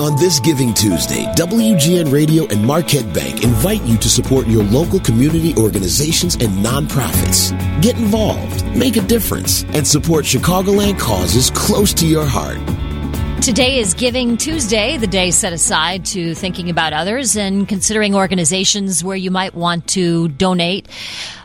On this Giving Tuesday, WGN Radio and Marquette Bank invite you to support your local community organizations and nonprofits. Get involved, make a difference, and support Chicagoland causes close to your heart. Today is Giving Tuesday, the day set aside to thinking about others and considering organizations where you might want to donate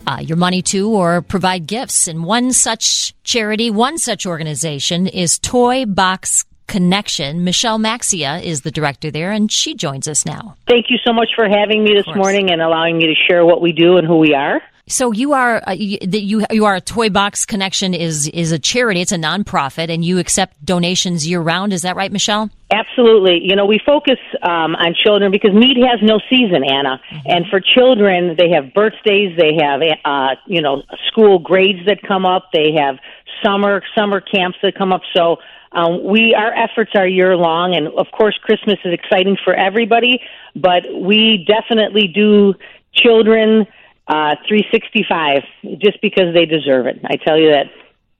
uh, your money to or provide gifts. And one such charity, one such organization is Toy Box Connection. Michelle Maxia is the director there, and she joins us now. Thank you so much for having me this morning and allowing me to share what we do and who we are. So you are uh, you, you you are a Toy Box Connection is is a charity. It's a nonprofit, and you accept donations year round. Is that right, Michelle? Absolutely. You know, we focus um, on children because need has no season, Anna. Mm-hmm. And for children, they have birthdays, they have uh, you know school grades that come up, they have summer summer camps that come up. So um, we our efforts are year long, and of course, Christmas is exciting for everybody. But we definitely do children uh, 365 just because they deserve it. I tell you that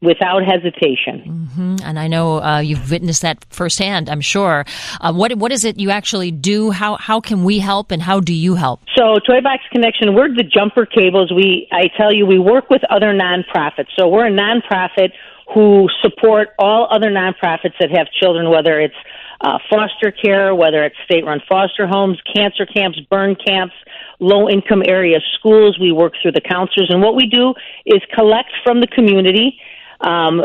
without hesitation. Mm-hmm. And I know uh, you've witnessed that firsthand. I'm sure. Uh, what what is it you actually do? How how can we help, and how do you help? So, Toy Box Connection, we're the jumper cables. We I tell you, we work with other nonprofits. So we're a nonprofit who support all other nonprofits that have children, whether it's uh, foster care, whether it's state run foster homes, cancer camps, burn camps, low income area schools. We work through the counselors. And what we do is collect from the community um,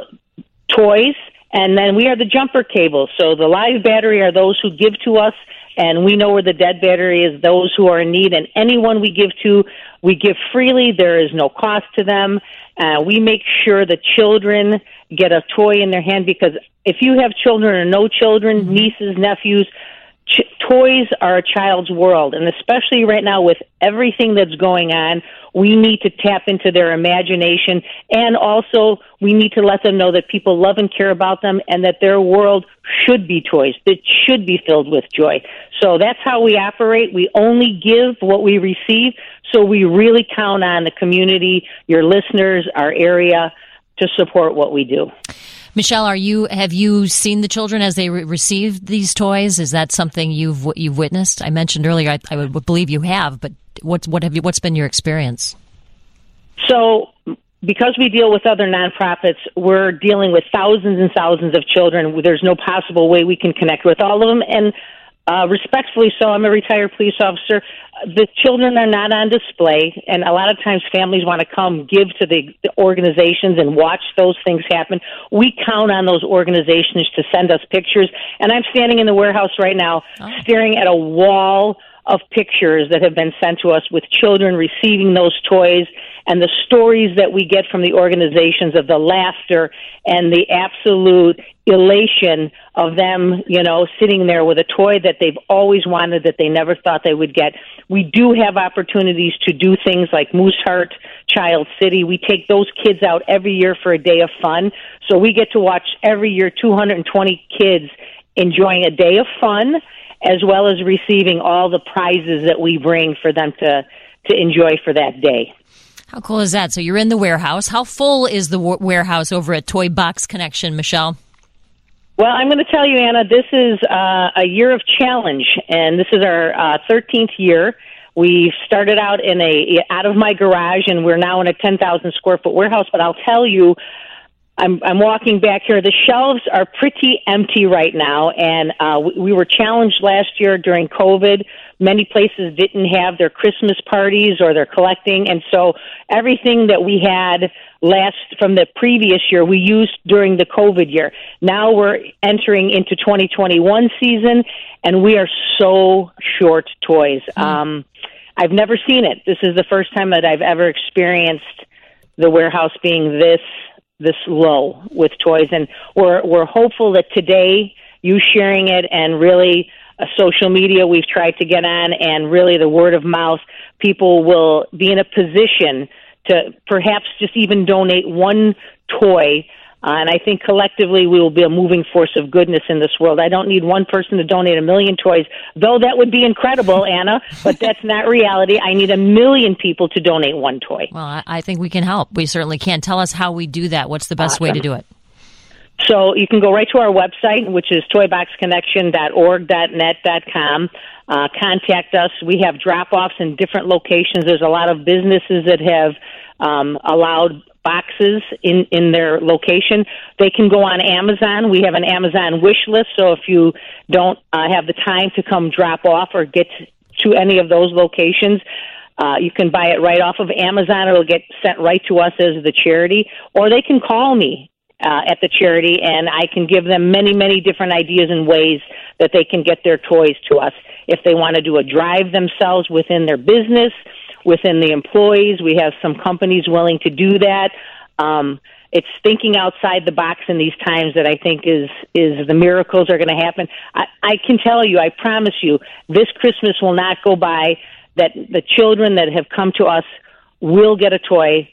toys, and then we are the jumper cables. So the live battery are those who give to us and we know where the dead battery is those who are in need and anyone we give to we give freely there is no cost to them uh, we make sure the children get a toy in their hand because if you have children or no children nieces nephews ch- toys are a child's world and especially right now with everything that's going on we need to tap into their imagination and also we need to let them know that people love and care about them and that their world should be toys that should be filled with joy. So that's how we operate. We only give what we receive. So we really count on the community your listeners our area to support what we do Michelle, are you have you seen the children as they re- receive these toys? Is that something you've you've witnessed? I mentioned earlier, I, I would believe you have, but what's what have you? What's been your experience? So, because we deal with other nonprofits, we're dealing with thousands and thousands of children. There's no possible way we can connect with all of them, and uh, respectfully so, I'm a retired police officer. The children are not on display, and a lot of times families want to come give to the, the organizations and watch those things happen. We count on those organizations to send us pictures, and I'm standing in the warehouse right now, oh. staring at a wall of pictures that have been sent to us with children receiving those toys and the stories that we get from the organizations of the laughter and the absolute elation of them, you know, sitting there with a toy that they've always wanted that they never thought they would get. We do have opportunities to do things like Mooseheart, Child City. We take those kids out every year for a day of fun. So we get to watch every year 220 kids enjoying a day of fun as well as receiving all the prizes that we bring for them to to enjoy for that day. How cool is that? So you're in the warehouse. How full is the warehouse over at Toy Box Connection, Michelle? Well, I'm going to tell you, Anna, this is uh, a year of challenge, and this is our uh, 13th year. We started out in a out of my garage, and we're now in a 10,000 square foot warehouse. But I'll tell you, I'm, I'm walking back here. The shelves are pretty empty right now, and uh, we, we were challenged last year during COVID. Many places didn't have their Christmas parties or their collecting, and so everything that we had last from the previous year we used during the COVID year. Now we're entering into 2021 season, and we are so short toys. Mm. Um, I've never seen it. This is the first time that I've ever experienced the warehouse being this this low with toys, and we're we're hopeful that today you sharing it and really social media we've tried to get on, and really the word of mouth, people will be in a position to perhaps just even donate one toy uh, and I think collectively we will be a moving force of goodness in this world. I don't need one person to donate a million toys, though that would be incredible, Anna, but that's not reality. I need a million people to donate one toy. Well, I think we can help. We certainly can. Tell us how we do that. What's the best awesome. way to do it? So you can go right to our website, which is toyboxconnection.org.net.com. Uh, contact us. We have drop offs in different locations. There's a lot of businesses that have um, allowed boxes in in their location. They can go on Amazon. We have an Amazon wish list, so if you don't uh, have the time to come drop off or get to any of those locations, uh, you can buy it right off of Amazon. It'll get sent right to us as the charity, or they can call me uh, at the charity, and I can give them many, many different ideas and ways that they can get their toys to us. If they want to do a drive themselves within their business, within the employees, we have some companies willing to do that. Um, it's thinking outside the box in these times that I think is is the miracles are going to happen. I, I can tell you, I promise you, this Christmas will not go by that the children that have come to us will get a toy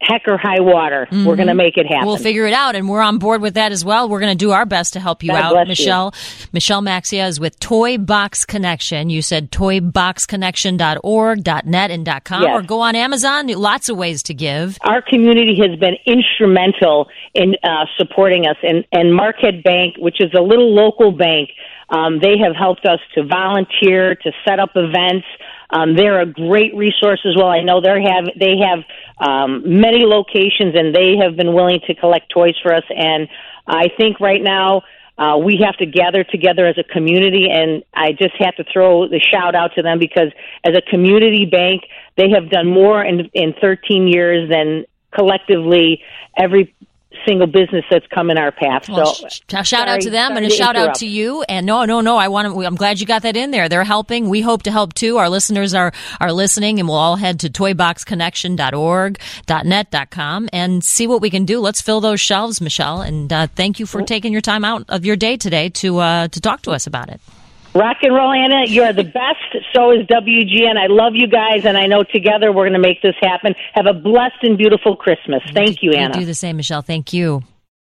heck or high water. Mm-hmm. We're going to make it happen. We'll figure it out, and we're on board with that as well. We're going to do our best to help you God out, Michelle. You. Michelle Maxia is with Toy Box Connection. You said toyboxconnection.org, .net, and .com, yes. or go on Amazon. Lots of ways to give. Our community has been instrumental in uh, supporting us, and, and Marquette Bank, which is a little local bank, um, they have helped us to volunteer, to set up events. Um, they're a great resource as well. I know they have they have um, many locations, and they have been willing to collect toys for us. And I think right now uh, we have to gather together as a community, and I just have to throw the shout out to them because as a community bank, they have done more in in 13 years than collectively every single business that's come in our path. Well, so sh- shout sorry, out to them and a shout interrupt. out to you. And no, no, no, I want to, I'm glad you got that in there. They're helping. We hope to help too. Our listeners are, are listening and we'll all head to toyboxconnection.org, .net, .com and see what we can do. Let's fill those shelves, Michelle. And uh, thank you for taking your time out of your day today to, uh, to talk to us about it. Rock and roll, Anna. You are the best. So is WGN. I love you guys, and I know together we're going to make this happen. Have a blessed and beautiful Christmas. Thank you, Anna. You do the same, Michelle. Thank you.